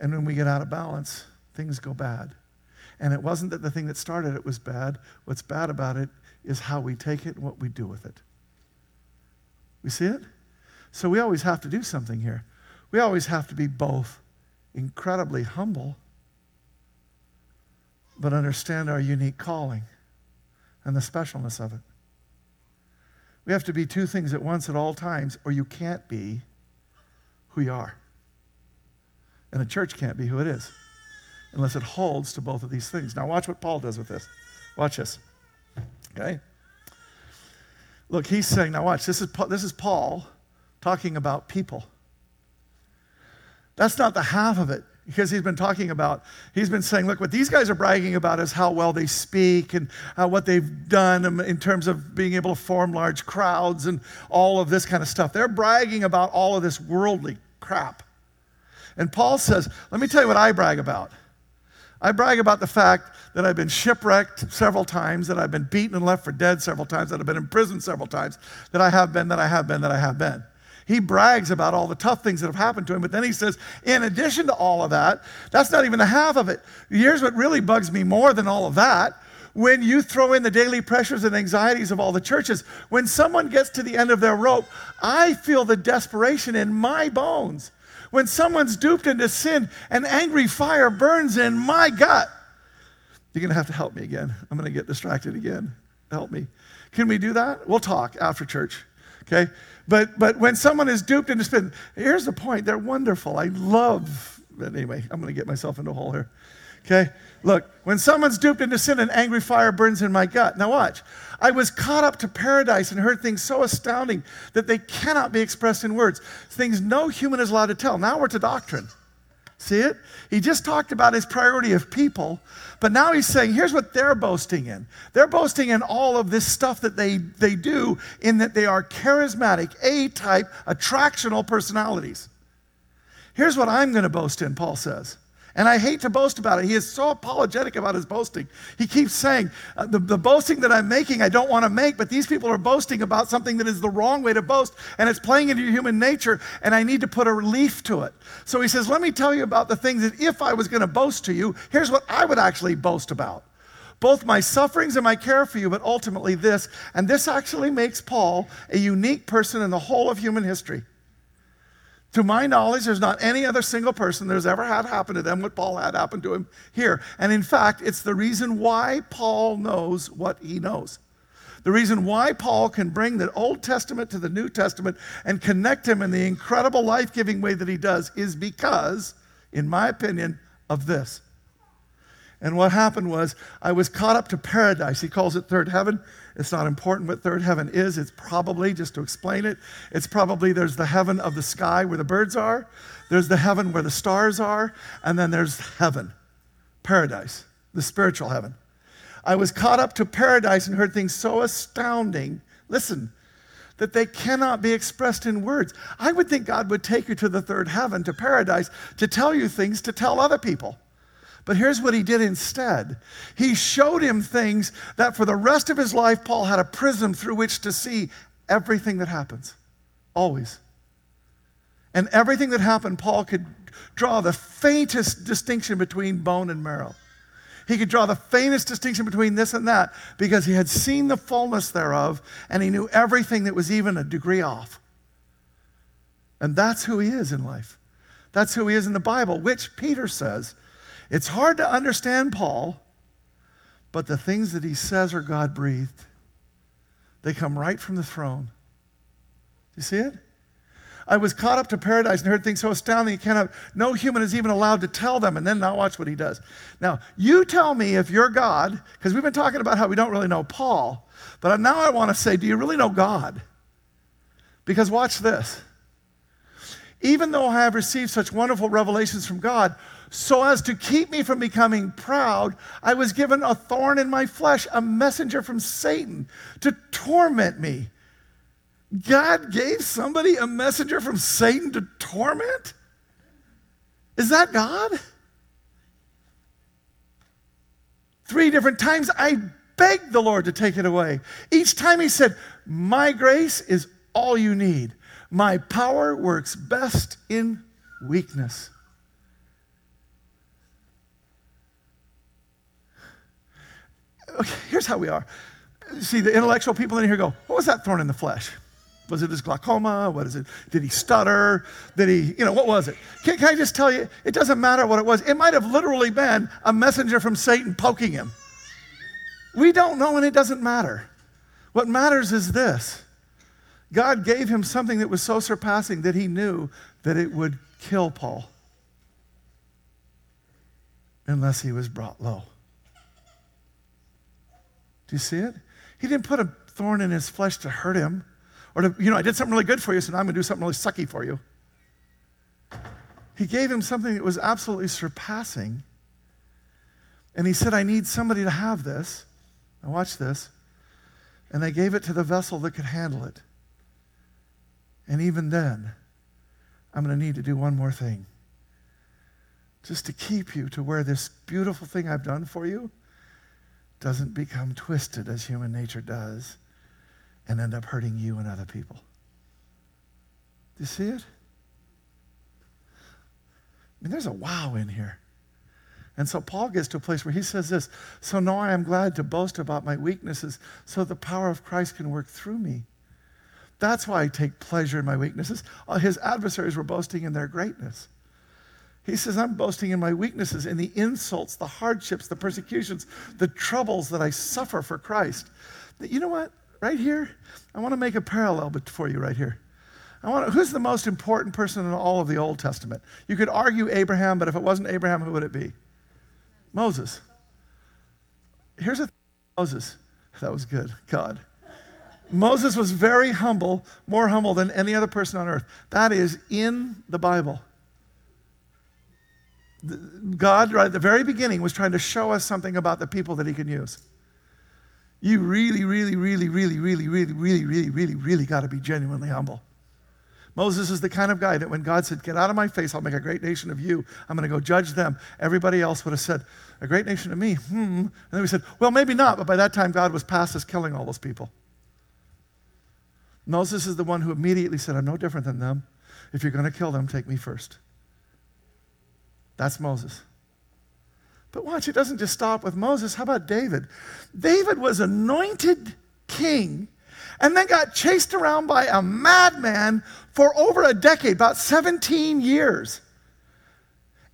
And when we get out of balance, things go bad. And it wasn't that the thing that started it was bad. What's bad about it is how we take it and what we do with it. We see it? So we always have to do something here. We always have to be both incredibly humble, but understand our unique calling and the specialness of it. We have to be two things at once at all times, or you can't be who you are. And a church can't be who it is unless it holds to both of these things. Now, watch what Paul does with this. Watch this. Okay? Look, he's saying, now watch, this is, this is Paul talking about people. That's not the half of it because he's been talking about, he's been saying, look, what these guys are bragging about is how well they speak and what they've done in terms of being able to form large crowds and all of this kind of stuff. They're bragging about all of this worldly crap. And Paul says, let me tell you what I brag about. I brag about the fact that I've been shipwrecked several times, that I've been beaten and left for dead several times, that I've been in prison several times, that I have been, that I have been, that I have been. He brags about all the tough things that have happened to him, but then he says, in addition to all of that, that's not even the half of it. Here's what really bugs me more than all of that. When you throw in the daily pressures and anxieties of all the churches, when someone gets to the end of their rope, I feel the desperation in my bones when someone's duped into sin, an angry fire burns in my gut. You're going to have to help me again. I'm going to get distracted again. Help me. Can we do that? We'll talk after church. Okay? But but when someone is duped into sin, here's the point. They're wonderful. I love but anyway, I'm going to get myself into a hole here. Okay? Look, when someone's duped into sin, an angry fire burns in my gut. Now, watch. I was caught up to paradise and heard things so astounding that they cannot be expressed in words, things no human is allowed to tell. Now we're to doctrine. See it? He just talked about his priority of people, but now he's saying, here's what they're boasting in. They're boasting in all of this stuff that they, they do, in that they are charismatic, A type, attractional personalities. Here's what I'm going to boast in, Paul says. And I hate to boast about it. He is so apologetic about his boasting. He keeps saying, uh, the, the boasting that I'm making, I don't want to make, but these people are boasting about something that is the wrong way to boast, and it's playing into your human nature, and I need to put a relief to it. So he says, Let me tell you about the things that if I was going to boast to you, here's what I would actually boast about both my sufferings and my care for you, but ultimately this. And this actually makes Paul a unique person in the whole of human history. To my knowledge, there's not any other single person that's ever had happen to them what Paul had happen to him here. And in fact, it's the reason why Paul knows what he knows. The reason why Paul can bring the Old Testament to the New Testament and connect him in the incredible life giving way that he does is because, in my opinion, of this. And what happened was, I was caught up to paradise. He calls it third heaven. It's not important what third heaven is. It's probably, just to explain it, it's probably there's the heaven of the sky where the birds are, there's the heaven where the stars are, and then there's heaven, paradise, the spiritual heaven. I was caught up to paradise and heard things so astounding. Listen, that they cannot be expressed in words. I would think God would take you to the third heaven, to paradise, to tell you things to tell other people. But here's what he did instead he showed him things that for the rest of his life, Paul had a prism through which to see everything that happens. Always. And everything that happened, Paul could draw the faintest distinction between bone and marrow. He could draw the faintest distinction between this and that because he had seen the fullness thereof and he knew everything that was even a degree off. And that's who he is in life. That's who he is in the Bible, which Peter says it's hard to understand Paul, but the things that he says are God breathed. They come right from the throne. Do you see it? I was caught up to paradise and heard things so astounding you cannot, no human is even allowed to tell them. And then now watch what he does. Now, you tell me if you're God, because we've been talking about how we don't really know Paul, but now I want to say, do you really know God? Because watch this. Even though I have received such wonderful revelations from God, so as to keep me from becoming proud, I was given a thorn in my flesh, a messenger from Satan to torment me. God gave somebody a messenger from Satan to torment? Is that God? Three different times I begged the Lord to take it away. Each time he said, My grace is all you need. My power works best in weakness. Okay, here's how we are. See, the intellectual people in here go, what was that thorn in the flesh? Was it his glaucoma? What is it? Did he stutter? Did he, you know, what was it? Can, can I just tell you, it doesn't matter what it was. It might have literally been a messenger from Satan poking him. We don't know, and it doesn't matter. What matters is this God gave him something that was so surpassing that he knew that it would kill Paul unless he was brought low. Do you see it? He didn't put a thorn in his flesh to hurt him or to, you know, I did something really good for you, so now I'm going to do something really sucky for you. He gave him something that was absolutely surpassing. And he said, I need somebody to have this. Now, watch this. And they gave it to the vessel that could handle it. And even then, I'm going to need to do one more thing. Just to keep you to where this beautiful thing I've done for you doesn't become twisted as human nature does and end up hurting you and other people. Do you see it? I mean, there's a wow in here. And so Paul gets to a place where he says this So now I am glad to boast about my weaknesses so the power of Christ can work through me. That's why I take pleasure in my weaknesses. Uh, his adversaries were boasting in their greatness. He says, I'm boasting in my weaknesses, in the insults, the hardships, the persecutions, the troubles that I suffer for Christ. You know what? Right here, I want to make a parallel for you right here. I want to, who's the most important person in all of the Old Testament? You could argue Abraham, but if it wasn't Abraham, who would it be? Moses. Here's a th- Moses. That was good. God. Moses was very humble, more humble than any other person on earth. That is in the Bible. God, right at the very beginning, was trying to show us something about the people that he can use. You really, really, really, really, really, really, really, really, really, really got to be genuinely humble. Moses is the kind of guy that when God said, Get out of my face, I'll make a great nation of you, I'm going to go judge them, everybody else would have said, A great nation of me? Hmm. And then we said, Well, maybe not, but by that time, God was past us killing all those people. Moses is the one who immediately said, I'm no different than them. If you're going to kill them, take me first. That's Moses. But watch, it doesn't just stop with Moses. How about David? David was anointed king and then got chased around by a madman for over a decade, about 17 years.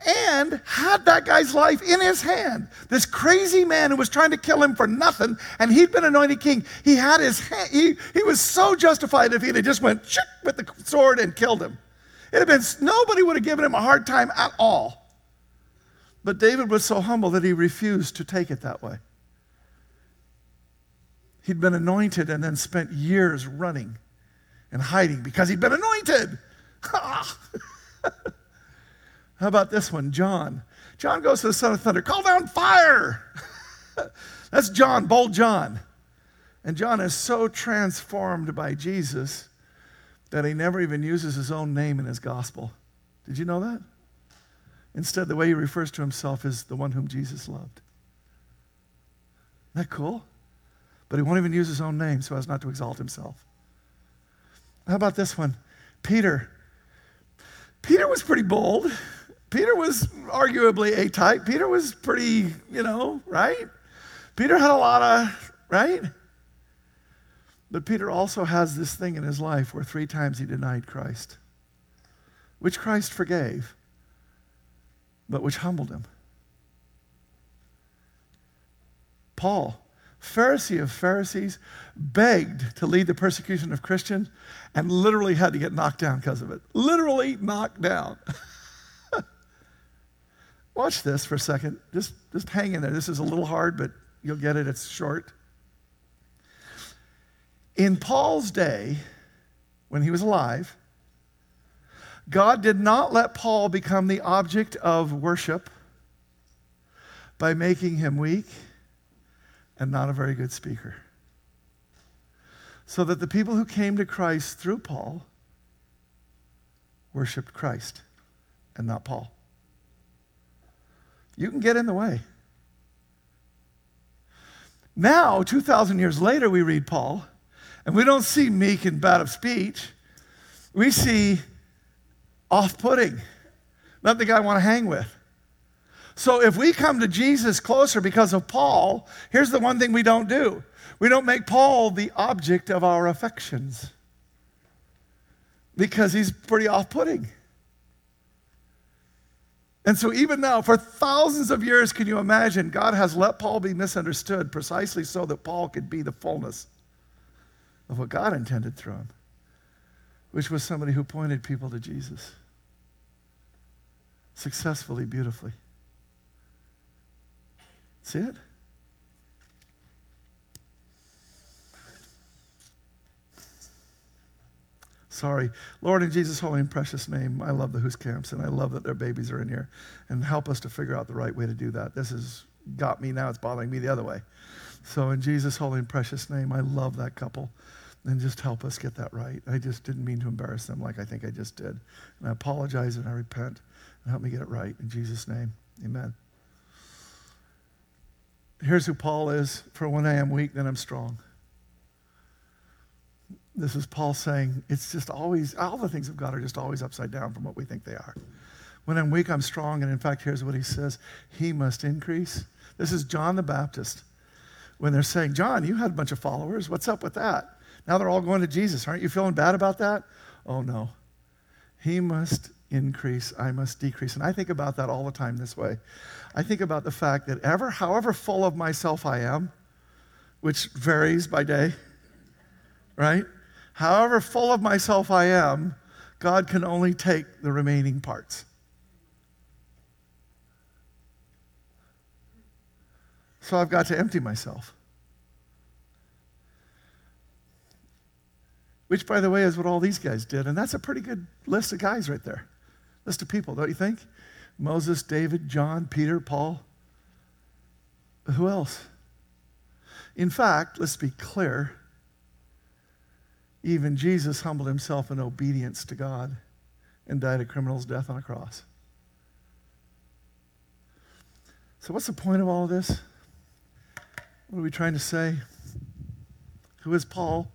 And had that guy's life in his hand. This crazy man who was trying to kill him for nothing, and he'd been anointed king. He had his hand, he, he was so justified if he had just went with the sword and killed him. It'd have been nobody would have given him a hard time at all. But David was so humble that he refused to take it that way. He'd been anointed and then spent years running and hiding because he'd been anointed. How about this one, John? John goes to the son of thunder, call down fire. That's John, bold John. And John is so transformed by Jesus that he never even uses his own name in his gospel. Did you know that? Instead, the way he refers to himself is the one whom Jesus loved. Isn't that cool? But he won't even use his own name so as not to exalt himself. How about this one? Peter. Peter was pretty bold. Peter was arguably A type. Peter was pretty, you know, right? Peter had a lot of, right? But Peter also has this thing in his life where three times he denied Christ, which Christ forgave but which humbled him. Paul, Pharisee of Pharisees, begged to lead the persecution of Christians and literally had to get knocked down because of it. Literally knocked down. Watch this for a second. Just, just hang in there. This is a little hard, but you'll get it. It's short. In Paul's day, when he was alive, God did not let Paul become the object of worship by making him weak and not a very good speaker. So that the people who came to Christ through Paul worshiped Christ and not Paul. You can get in the way. Now, 2,000 years later, we read Paul, and we don't see meek and bad of speech. We see off putting, not the guy I want to hang with. So if we come to Jesus closer because of Paul, here's the one thing we don't do we don't make Paul the object of our affections because he's pretty off putting. And so, even now, for thousands of years, can you imagine? God has let Paul be misunderstood precisely so that Paul could be the fullness of what God intended through him which was somebody who pointed people to Jesus successfully, beautifully. See it? Sorry. Lord, in Jesus' holy and precious name, I love the Hoos camps and I love that their babies are in here. And help us to figure out the right way to do that. This has got me now, it's bothering me the other way. So, in Jesus' holy and precious name, I love that couple and just help us get that right. I just didn't mean to embarrass them like I think I just did. And I apologize and I repent and help me get it right. In Jesus' name, amen. Here's who Paul is for when I am weak, then I'm strong. This is Paul saying it's just always, all the things of God are just always upside down from what we think they are. When I'm weak, I'm strong. And in fact, here's what he says He must increase. This is John the Baptist. When they're saying, John, you had a bunch of followers. What's up with that? Now they're all going to Jesus. Aren't you feeling bad about that? Oh, no. He must increase, I must decrease. And I think about that all the time this way. I think about the fact that ever, however full of myself I am, which varies by day, right? However full of myself I am, God can only take the remaining parts. So I've got to empty myself. Which, by the way, is what all these guys did. And that's a pretty good list of guys right there. List of people, don't you think? Moses, David, John, Peter, Paul. Who else? In fact, let's be clear. Even Jesus humbled himself in obedience to God and died a criminal's death on a cross. So, what's the point of all of this? What are we trying to say? Who is Paul?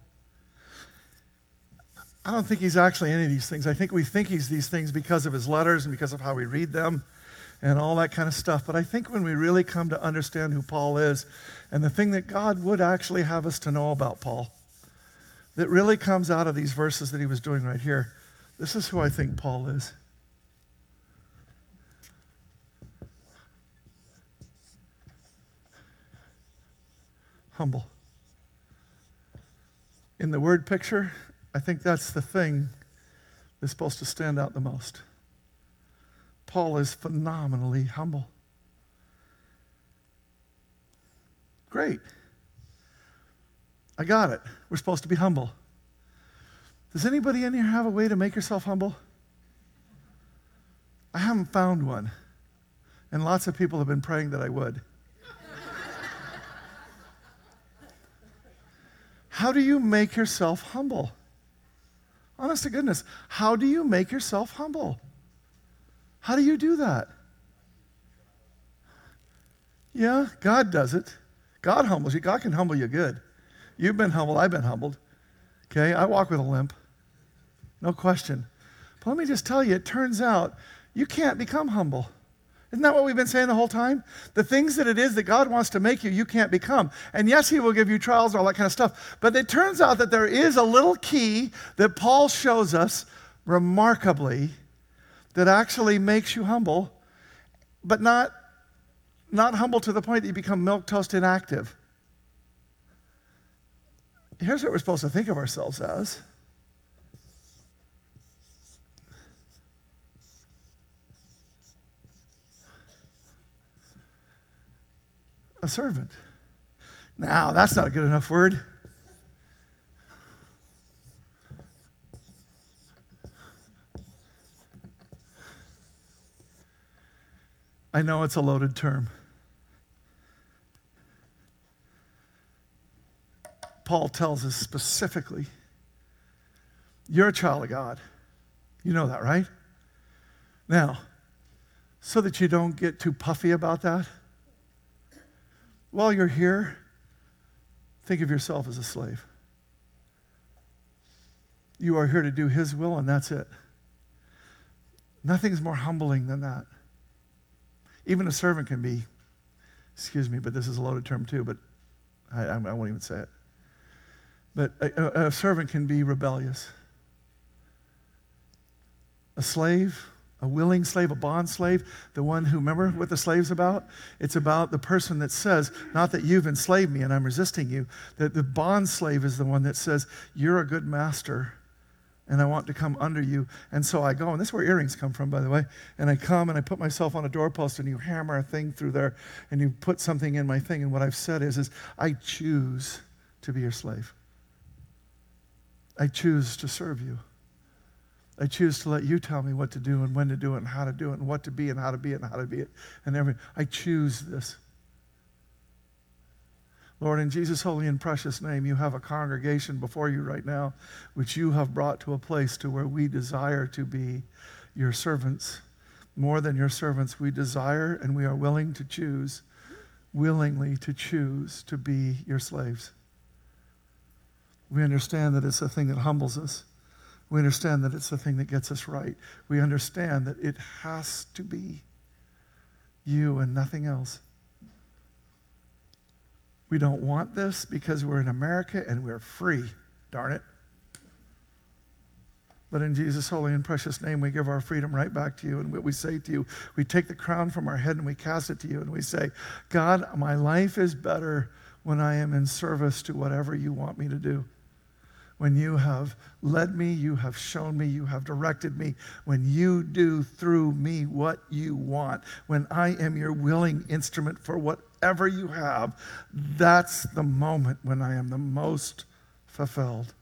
I don't think he's actually any of these things. I think we think he's these things because of his letters and because of how we read them and all that kind of stuff. But I think when we really come to understand who Paul is and the thing that God would actually have us to know about Paul, that really comes out of these verses that he was doing right here, this is who I think Paul is. Humble. In the word picture, I think that's the thing that's supposed to stand out the most. Paul is phenomenally humble. Great. I got it. We're supposed to be humble. Does anybody in here have a way to make yourself humble? I haven't found one. And lots of people have been praying that I would. How do you make yourself humble? Honest to goodness, how do you make yourself humble? How do you do that? Yeah, God does it. God humbles you. God can humble you good. You've been humbled. I've been humbled. Okay, I walk with a limp. No question. But let me just tell you, it turns out you can't become humble. Isn't that what we've been saying the whole time? The things that it is that God wants to make you, you can't become. And yes, He will give you trials and all that kind of stuff. But it turns out that there is a little key that Paul shows us remarkably that actually makes you humble, but not, not humble to the point that you become milk toast inactive. Here's what we're supposed to think of ourselves as. A servant. Now, that's not a good enough word. I know it's a loaded term. Paul tells us specifically you're a child of God. You know that, right? Now, so that you don't get too puffy about that, while you're here, think of yourself as a slave. You are here to do His will, and that's it. Nothing's more humbling than that. Even a servant can be, excuse me, but this is a loaded term too, but I, I won't even say it. But a, a servant can be rebellious. A slave a willing slave, a bond slave, the one who, remember what the slave's about? It's about the person that says, not that you've enslaved me and I'm resisting you, that the bond slave is the one that says, You're a good master and I want to come under you. And so I go, and this is where earrings come from, by the way. And I come and I put myself on a doorpost and you hammer a thing through there and you put something in my thing. And what I've said is, is I choose to be your slave. I choose to serve you. I choose to let you tell me what to do and when to do it and how to do it and what to be and how to be it and how to be it and everything. I choose this. Lord, in Jesus' holy and precious name, you have a congregation before you right now, which you have brought to a place to where we desire to be your servants. More than your servants, we desire and we are willing to choose, willingly to choose to be your slaves. We understand that it's a thing that humbles us. We understand that it's the thing that gets us right. We understand that it has to be you and nothing else. We don't want this because we're in America and we're free. Darn it. But in Jesus' holy and precious name, we give our freedom right back to you. And what we say to you, we take the crown from our head and we cast it to you. And we say, God, my life is better when I am in service to whatever you want me to do when you have led me, you have shown me, you have directed me, when you do through me what you want, when I am your willing instrument for whatever you have, that's the moment when I am the most fulfilled.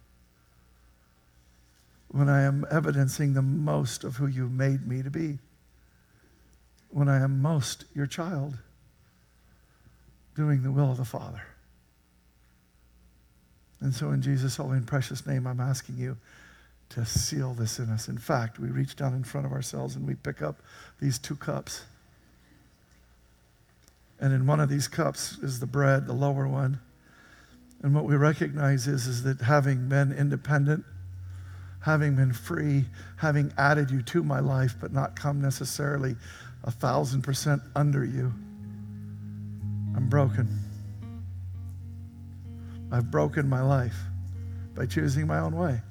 When I am evidencing the most of who you made me to be. When I am most your child, doing the will of the Father. And so, in Jesus' holy and precious name, I'm asking you to seal this in us. In fact, we reach down in front of ourselves and we pick up these two cups. And in one of these cups is the bread, the lower one. And what we recognize is, is that having been independent, having been free, having added you to my life, but not come necessarily a thousand percent under you, I'm broken. I've broken my life by choosing my own way.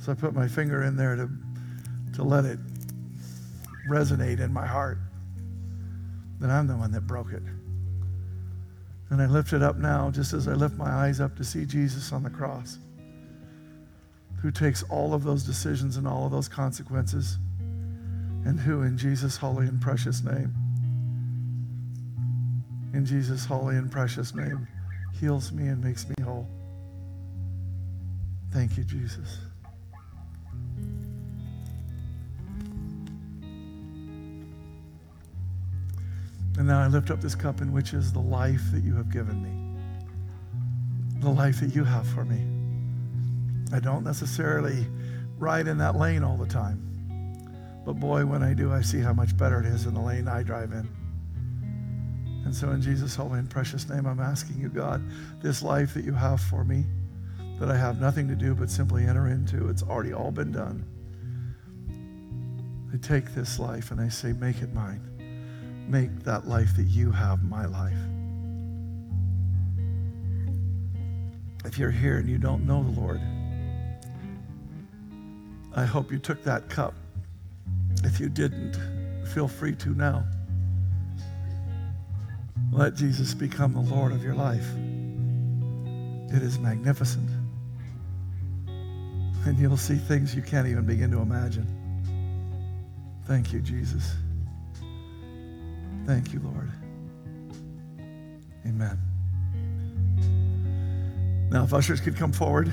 So I put my finger in there to, to let it resonate in my heart that I'm the one that broke it. And I lift it up now, just as I lift my eyes up to see Jesus on the cross, who takes all of those decisions and all of those consequences, and who, in Jesus' holy and precious name, in Jesus' holy and precious name, heals me and makes me whole. Thank you, Jesus. And now I lift up this cup in which is the life that you have given me, the life that you have for me. I don't necessarily ride in that lane all the time. But boy, when I do, I see how much better it is in the lane I drive in. And so, in Jesus' holy and precious name, I'm asking you, God, this life that you have for me, that I have nothing to do but simply enter into, it's already all been done. I take this life and I say, make it mine. Make that life that you have my life. If you're here and you don't know the Lord, I hope you took that cup. If you didn't, feel free to now. Let Jesus become the Lord of your life. It is magnificent. And you'll see things you can't even begin to imagine. Thank you, Jesus. Thank you, Lord. Amen. Now, if ushers could come forward.